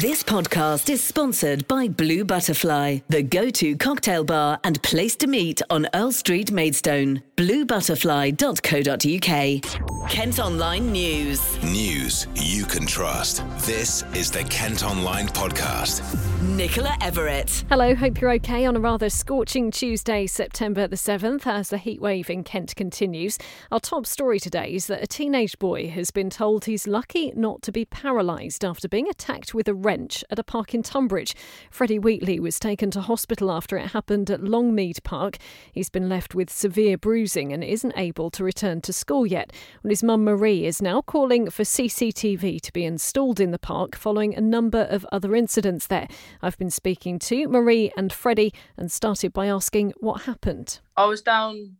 This podcast is sponsored by Blue Butterfly, the go to cocktail bar and place to meet on Earl Street, Maidstone. BlueButterfly.co.uk. Kent Online News. News you can trust. This is the Kent Online Podcast. Nicola Everett. Hello, hope you're okay on a rather scorching Tuesday, September the 7th, as the heatwave in Kent continues. Our top story today is that a teenage boy has been told he's lucky not to be paralysed after being attacked with a wrench at a park in Tonbridge. Freddie Wheatley was taken to hospital after it happened at Longmead Park. He's been left with severe bruising and isn't able to return to school yet. And his mum Marie is now calling for CCTV to be installed in the park following a number of other incidents there. I've been speaking to Marie and Freddie and started by asking what happened. I was down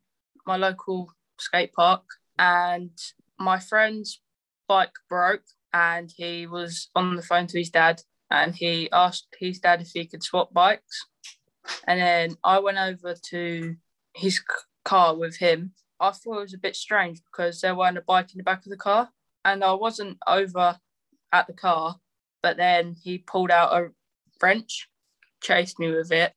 my local skate park and my friend's bike broke and he was on the phone to his dad and he asked his dad if he could swap bikes. And then I went over to his car with him. I thought it was a bit strange because there weren't a bike in the back of the car and I wasn't over at the car. But then he pulled out a wrench, chased me with it,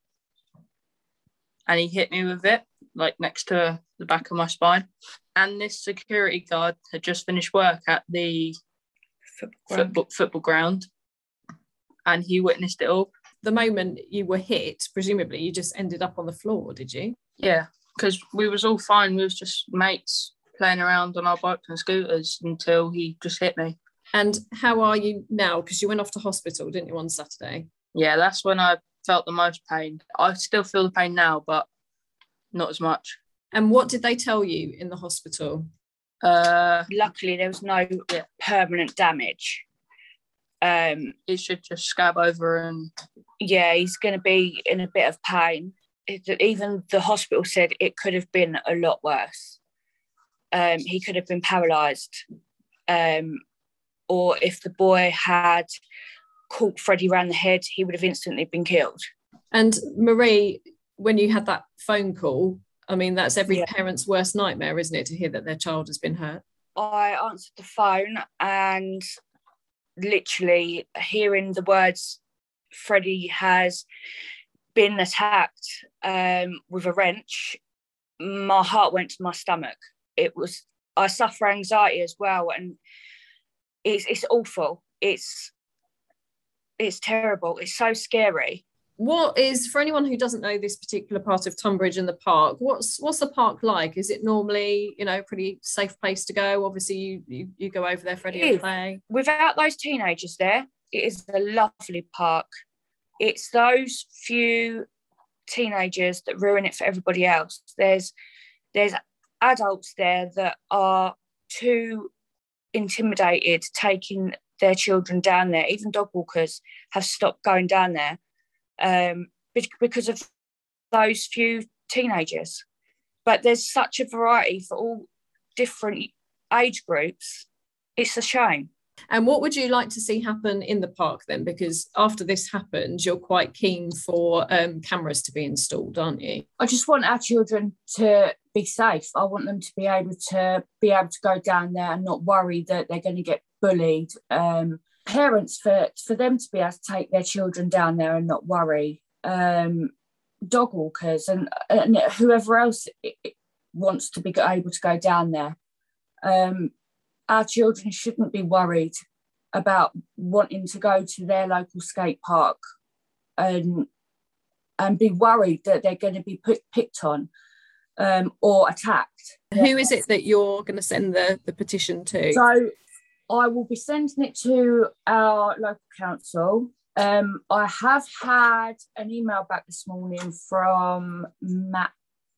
and he hit me with it, like next to the back of my spine. And this security guard had just finished work at the football, football, football ground and he witnessed it all. The moment you were hit, presumably you just ended up on the floor, did you? Yeah, because we was all fine. We was just mates playing around on our bikes and scooters until he just hit me. And how are you now? Because you went off to hospital, didn't you, on Saturday? Yeah, that's when I felt the most pain. I still feel the pain now, but not as much. And what did they tell you in the hospital? Uh, Luckily, there was no permanent damage. Um, it should just scab over and. Yeah, he's going to be in a bit of pain. It, even the hospital said it could have been a lot worse. Um, he could have been paralysed. Um, or if the boy had caught Freddie around the head, he would have instantly been killed. And Marie, when you had that phone call, I mean, that's every yeah. parent's worst nightmare, isn't it, to hear that their child has been hurt? I answered the phone and literally hearing the words Freddie has been attacked um, with a wrench, my heart went to my stomach. It was I suffer anxiety as well, and it's it's awful. It's it's terrible. It's so scary. What is for anyone who doesn't know this particular part of Tonbridge and the park? What's what's the park like? Is it normally you know a pretty safe place to go? Obviously, you you, you go over there, Freddie, and play. Without those teenagers there, it is a lovely park. It's those few teenagers that ruin it for everybody else. There's there's adults there that are too intimidated taking their children down there. Even dog walkers have stopped going down there um, because of those few teenagers. But there's such a variety for all different age groups. It's a shame. And what would you like to see happen in the park then? Because after this happens, you're quite keen for um, cameras to be installed, aren't you? I just want our children to be safe. I want them to be able to be able to go down there and not worry that they're going to get bullied. Um, parents for for them to be able to take their children down there and not worry um, dog walkers and, and whoever else wants to be able to go down there um, our children shouldn't be worried about wanting to go to their local skate park and and be worried that they're going to be put, picked on um, or attacked. Who is it that you're going to send the, the petition to? So I will be sending it to our local council. Um, I have had an email back this morning from Matt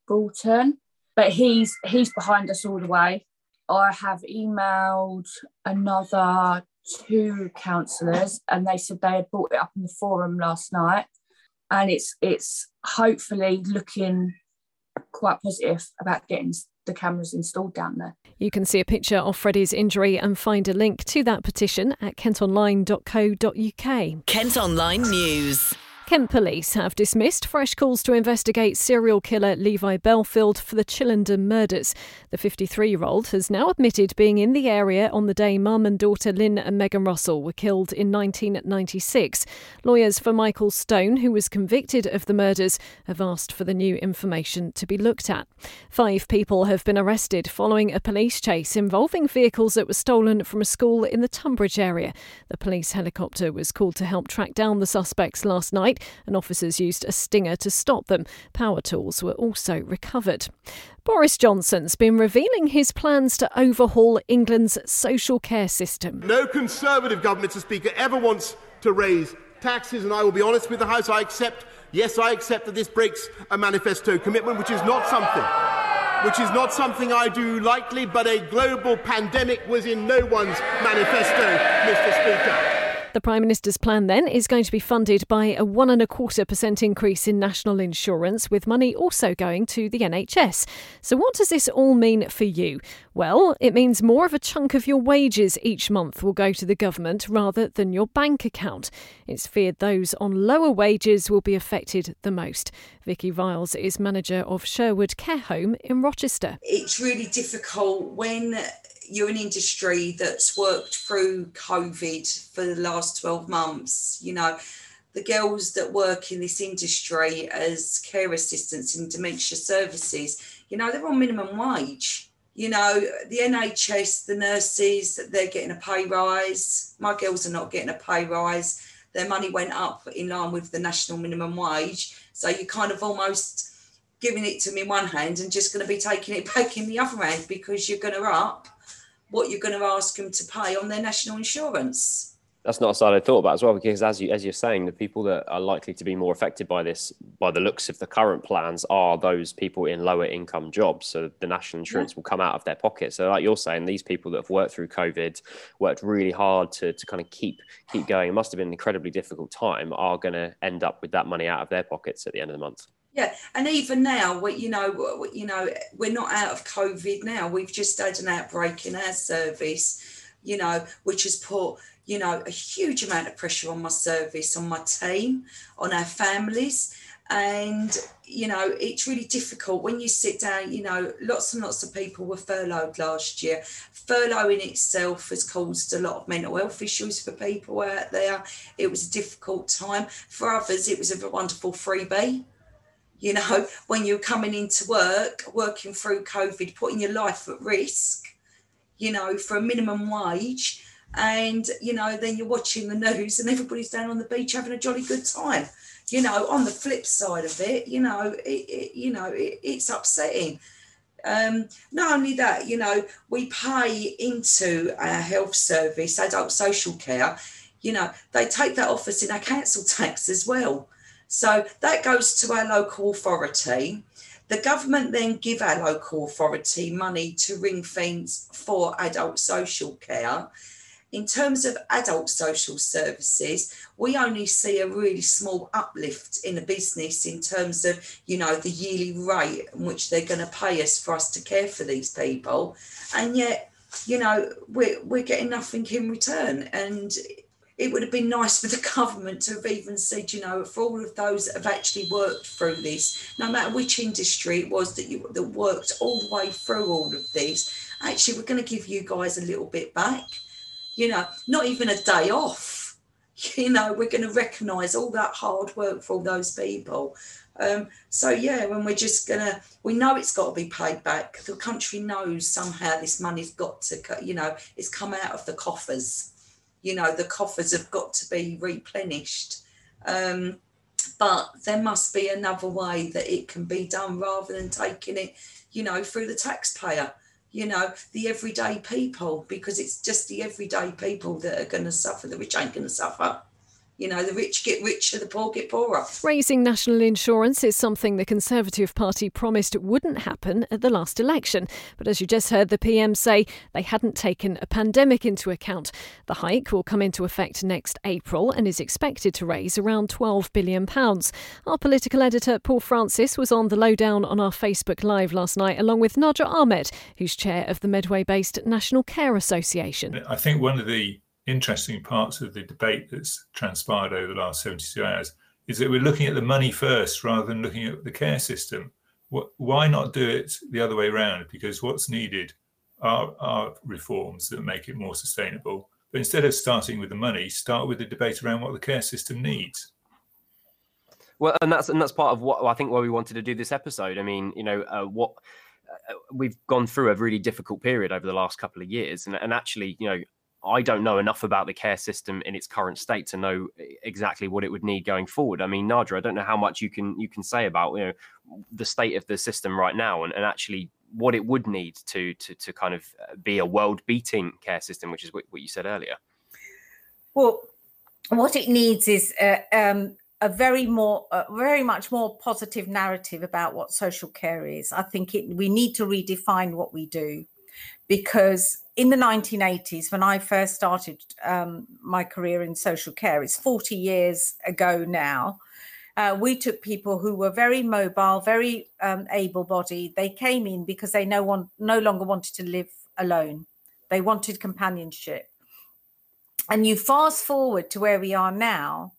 Boughton, but he's he's behind us all the way. I have emailed another two councillors, and they said they had brought it up in the forum last night, and it's it's hopefully looking quite positive about getting the cameras installed down there. You can see a picture of Freddie's injury and find a link to that petition at kentonline.co.uk. Kent Online News. Kent Police have dismissed fresh calls to investigate serial killer Levi Bellfield for the Chillenden murders. The 53 year old has now admitted being in the area on the day mum and daughter Lin and Megan Russell were killed in 1996. Lawyers for Michael Stone, who was convicted of the murders, have asked for the new information to be looked at. Five people have been arrested following a police chase involving vehicles that were stolen from a school in the Tonbridge area. The police helicopter was called to help track down the suspects last night and officers used a stinger to stop them. Power tools were also recovered. Boris Johnson's been revealing his plans to overhaul England's social care system. No Conservative government, Mr. Speaker, ever wants to raise taxes, and I will be honest with the House, I accept, yes, I accept that this breaks a manifesto commitment, which is not something. Which is not something I do lightly, but a global pandemic was in no one's manifesto, Mr. Speaker. The Prime Minister's plan then is going to be funded by a one and a quarter percent increase in national insurance, with money also going to the NHS. So, what does this all mean for you? Well, it means more of a chunk of your wages each month will go to the government rather than your bank account. It's feared those on lower wages will be affected the most. Vicky Viles is manager of Sherwood Care Home in Rochester. It's really difficult when you're an industry that's worked through COVID for the last 12 months. You know, the girls that work in this industry as care assistants in dementia services, you know, they're on minimum wage. You know, the NHS, the nurses, they're getting a pay rise. My girls are not getting a pay rise. Their money went up in line with the national minimum wage. So you're kind of almost giving it to me in one hand and just going to be taking it back in the other hand because you're going to up what you're going to ask them to pay on their national insurance. That's not a side I thought about as well, because as you as you're saying, the people that are likely to be more affected by this, by the looks of the current plans, are those people in lower income jobs. So the national insurance yeah. will come out of their pocket. So, like you're saying, these people that have worked through COVID, worked really hard to to kind of keep keep going. It must have been an incredibly difficult time. Are going to end up with that money out of their pockets at the end of the month. Yeah, and even now, we, you know, you know, we're not out of COVID now. We've just had an outbreak in our service, you know, which has put, you know, a huge amount of pressure on my service, on my team, on our families, and you know, it's really difficult when you sit down. You know, lots and lots of people were furloughed last year. Furlough in itself has caused a lot of mental health issues for people out there. It was a difficult time for others. It was a wonderful freebie you know, when you're coming into work, working through COVID, putting your life at risk, you know, for a minimum wage. And, you know, then you're watching the news and everybody's down on the beach having a jolly good time. You know, on the flip side of it, you know, it, it you know, it, it's upsetting. Um, not only that, you know, we pay into our health service, adult social care, you know, they take that off us in our council tax as well. So that goes to our local authority. The government then give our local authority money to ring fence for adult social care. In terms of adult social services, we only see a really small uplift in the business in terms of, you know, the yearly rate in which they're going to pay us for us to care for these people. And yet, you know, we're, we're getting nothing in return. And it would have been nice for the government to have even said, you know, for all of those that have actually worked through this, no matter which industry it was that you that worked all the way through all of these, actually we're going to give you guys a little bit back. You know, not even a day off. You know, we're going to recognise all that hard work for all those people. Um, so yeah, when we're just gonna, we know it's got to be paid back. The country knows somehow this money's got to, you know, it's come out of the coffers you know the coffers have got to be replenished. Um, but there must be another way that it can be done rather than taking it you know through the taxpayer you know the everyday people because it's just the everyday people that are going to suffer the rich ain't going to suffer you know, the rich get richer, the poor get poorer. Raising national insurance is something the Conservative Party promised wouldn't happen at the last election. But as you just heard the PM say, they hadn't taken a pandemic into account. The hike will come into effect next April and is expected to raise around £12 billion. Our political editor, Paul Francis, was on the lowdown on our Facebook Live last night, along with Nadra Ahmed, who's chair of the Medway based National Care Association. I think one of the interesting parts of the debate that's transpired over the last 72 hours is that we're looking at the money first rather than looking at the care system. Why not do it the other way around? Because what's needed are, are reforms that make it more sustainable. But instead of starting with the money, start with the debate around what the care system needs. Well, and that's and that's part of what I think why we wanted to do this episode. I mean, you know, uh, what uh, we've gone through a really difficult period over the last couple of years, and, and actually, you know, I don't know enough about the care system in its current state to know exactly what it would need going forward. I mean, Nadia, I don't know how much you can you can say about you know the state of the system right now, and, and actually what it would need to to to kind of uh, be a world beating care system, which is what, what you said earlier. Well, what it needs is uh, um, a very more uh, very much more positive narrative about what social care is i think it we need to redefine what we do because in the 1980s when i first started um, my career in social care it's 40 years ago now uh, we took people who were very mobile very um, able-bodied. They came in because they no one no longer wanted to live alone. They wanted companionship. And you fast forward to where we are now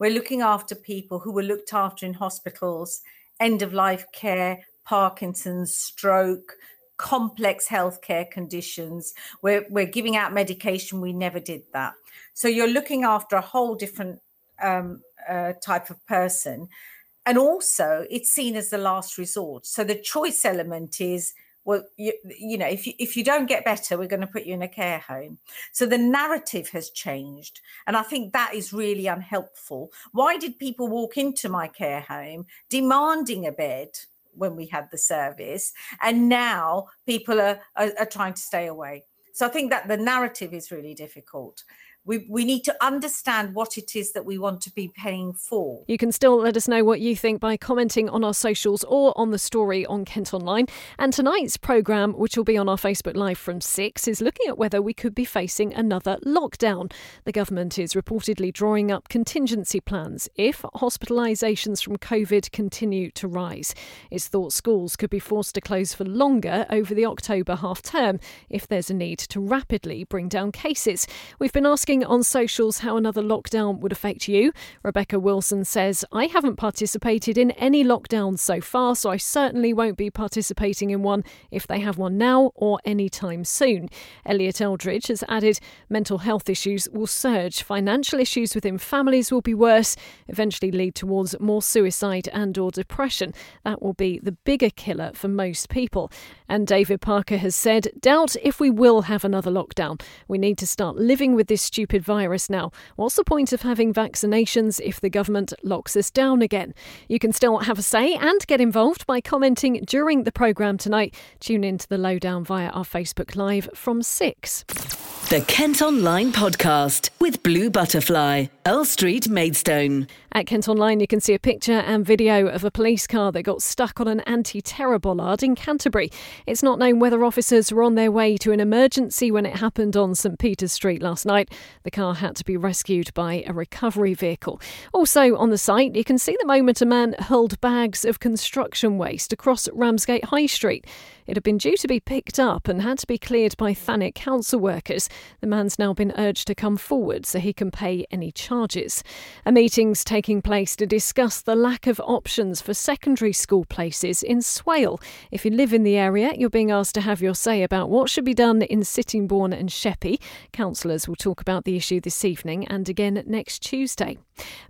we're looking after people who were looked after in hospitals, end of life care, Parkinson's, stroke, complex healthcare conditions. We're, we're giving out medication. We never did that. So you're looking after a whole different um, uh, type of person. And also, it's seen as the last resort. So the choice element is well you, you know if you if you don't get better we're going to put you in a care home so the narrative has changed and i think that is really unhelpful why did people walk into my care home demanding a bed when we had the service and now people are, are, are trying to stay away. So i think that the narrative is really difficult we, we need to understand what it is that we want to be paying for. You can still let us know what you think by commenting on our socials or on the story on Kent Online. And tonight's programme, which will be on our Facebook Live from 6, is looking at whether we could be facing another lockdown. The government is reportedly drawing up contingency plans if hospitalisations from COVID continue to rise. It's thought schools could be forced to close for longer over the October half term if there's a need to rapidly bring down cases. We've been asking asking on socials how another lockdown would affect you. Rebecca Wilson says, I haven't participated in any lockdowns so far, so I certainly won't be participating in one if they have one now or anytime soon. Elliot Eldridge has added, mental health issues will surge, financial issues within families will be worse, eventually lead towards more suicide and or depression. That will be the bigger killer for most people. And David Parker has said, doubt if we will have another lockdown. We need to start living with this stupid virus now. What's the point of having vaccinations if the government locks us down again? You can still have a say and get involved by commenting during the programme tonight. Tune in to the lowdown via our Facebook Live from 6. The Kent Online Podcast with Blue Butterfly, Earl Street, Maidstone. At Kent Online, you can see a picture and video of a police car that got stuck on an anti terror bollard in Canterbury. It's not known whether officers were on their way to an emergency when it happened on St Peter's Street last night. The car had to be rescued by a recovery vehicle. Also on the site, you can see the moment a man hurled bags of construction waste across Ramsgate High Street. It had been due to be picked up and had to be cleared by Thanet council workers. The man's now been urged to come forward so he can pay any charges. A meeting's taking place to discuss the lack of options for secondary school places in Swale. If you live in the area, you're being asked to have your say about what should be done in Sittingbourne and Sheppey. Councillors will talk about the issue this evening and again next Tuesday.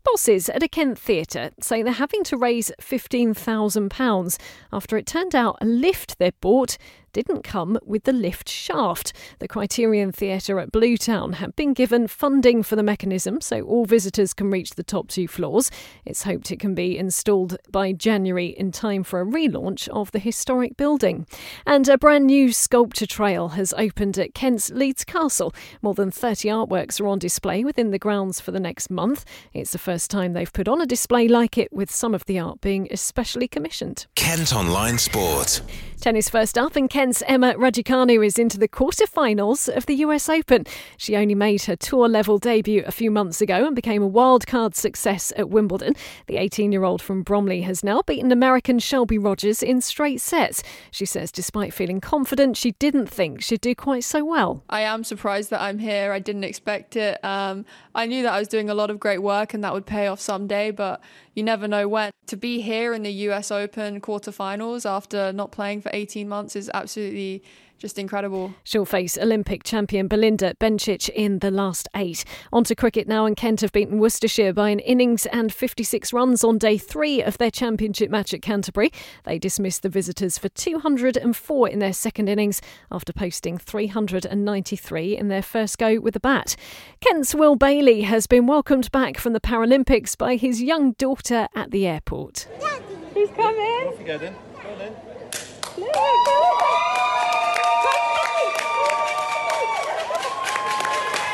Bosses at a Kent theatre say they're having to raise £15,000 after it turned out a lift they bought didn't come with the lift shaft. The Criterion Theatre at Bluetown had been given funding for the mechanism so all visitors can reach the top two floors. It's hoped it can be installed by January in time for a relaunch of the historic building. And a brand new sculpture trail has opened at Kent's Leeds Castle. More than 30 artworks are on display within the grounds for the next month. It's the first time they've put on a display like it, with some of the art being especially commissioned. Kent Online Sport. Tennis first up, and Kent's Emma Raducanu is into the quarter-finals of the US Open. She only made her tour level debut a few months ago and became a wildcard success at Wimbledon. The 18 year old from Bromley has now beaten American Shelby Rogers in straight sets. She says, despite feeling confident, she didn't think she'd do quite so well. I am surprised that I'm here. I didn't expect it. Um, I knew that I was doing a lot of great work and that would pay off someday, but you never know when. To be here in the US Open quarterfinals after not playing for 18 months is absolutely just incredible. She'll face Olympic champion Belinda Bencic in the last eight. On to cricket now, and Kent have beaten Worcestershire by an innings and 56 runs on day three of their championship match at Canterbury. They dismissed the visitors for 204 in their second innings after posting 393 in their first go with the bat. Kent's Will Bailey has been welcomed back from the Paralympics by his young daughter at the airport. Daddy. He's coming. Off you go then. Go then.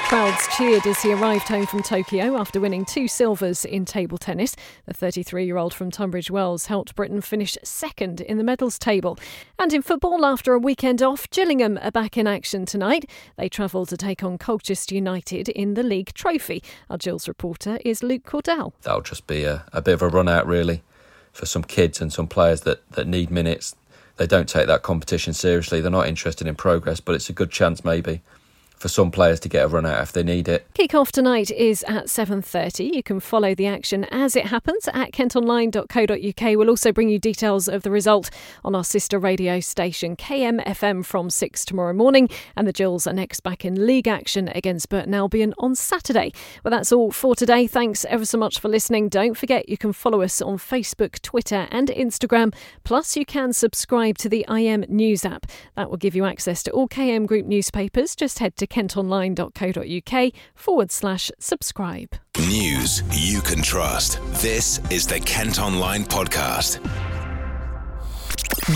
Crowds cheered as he arrived home from Tokyo after winning two silvers in table tennis. The 33 year old from Tunbridge Wells helped Britain finish second in the medals table. And in football, after a weekend off, Gillingham are back in action tonight. They travel to take on Colchester United in the league trophy. Our Gills reporter is Luke Cordell. That'll just be a, a bit of a run out, really, for some kids and some players that, that need minutes. They don't take that competition seriously. They're not interested in progress, but it's a good chance, maybe for some players to get a run out if they need it. Kick-off tonight is at 7.30. You can follow the action as it happens at kentonline.co.uk. We'll also bring you details of the result on our sister radio station KMFM from 6 tomorrow morning. And the Gills are next back in league action against Burton Albion on Saturday. Well, that's all for today. Thanks ever so much for listening. Don't forget you can follow us on Facebook, Twitter and Instagram. Plus, you can subscribe to the KM News app. That will give you access to all KM Group newspapers. Just head to kentonline.co.uk forward slash subscribe. News you can trust. This is the Kent Online Podcast.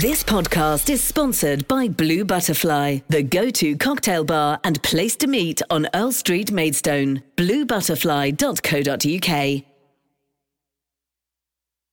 This podcast is sponsored by Blue Butterfly, the go to cocktail bar and place to meet on Earl Street, Maidstone. BlueButterfly.co.uk.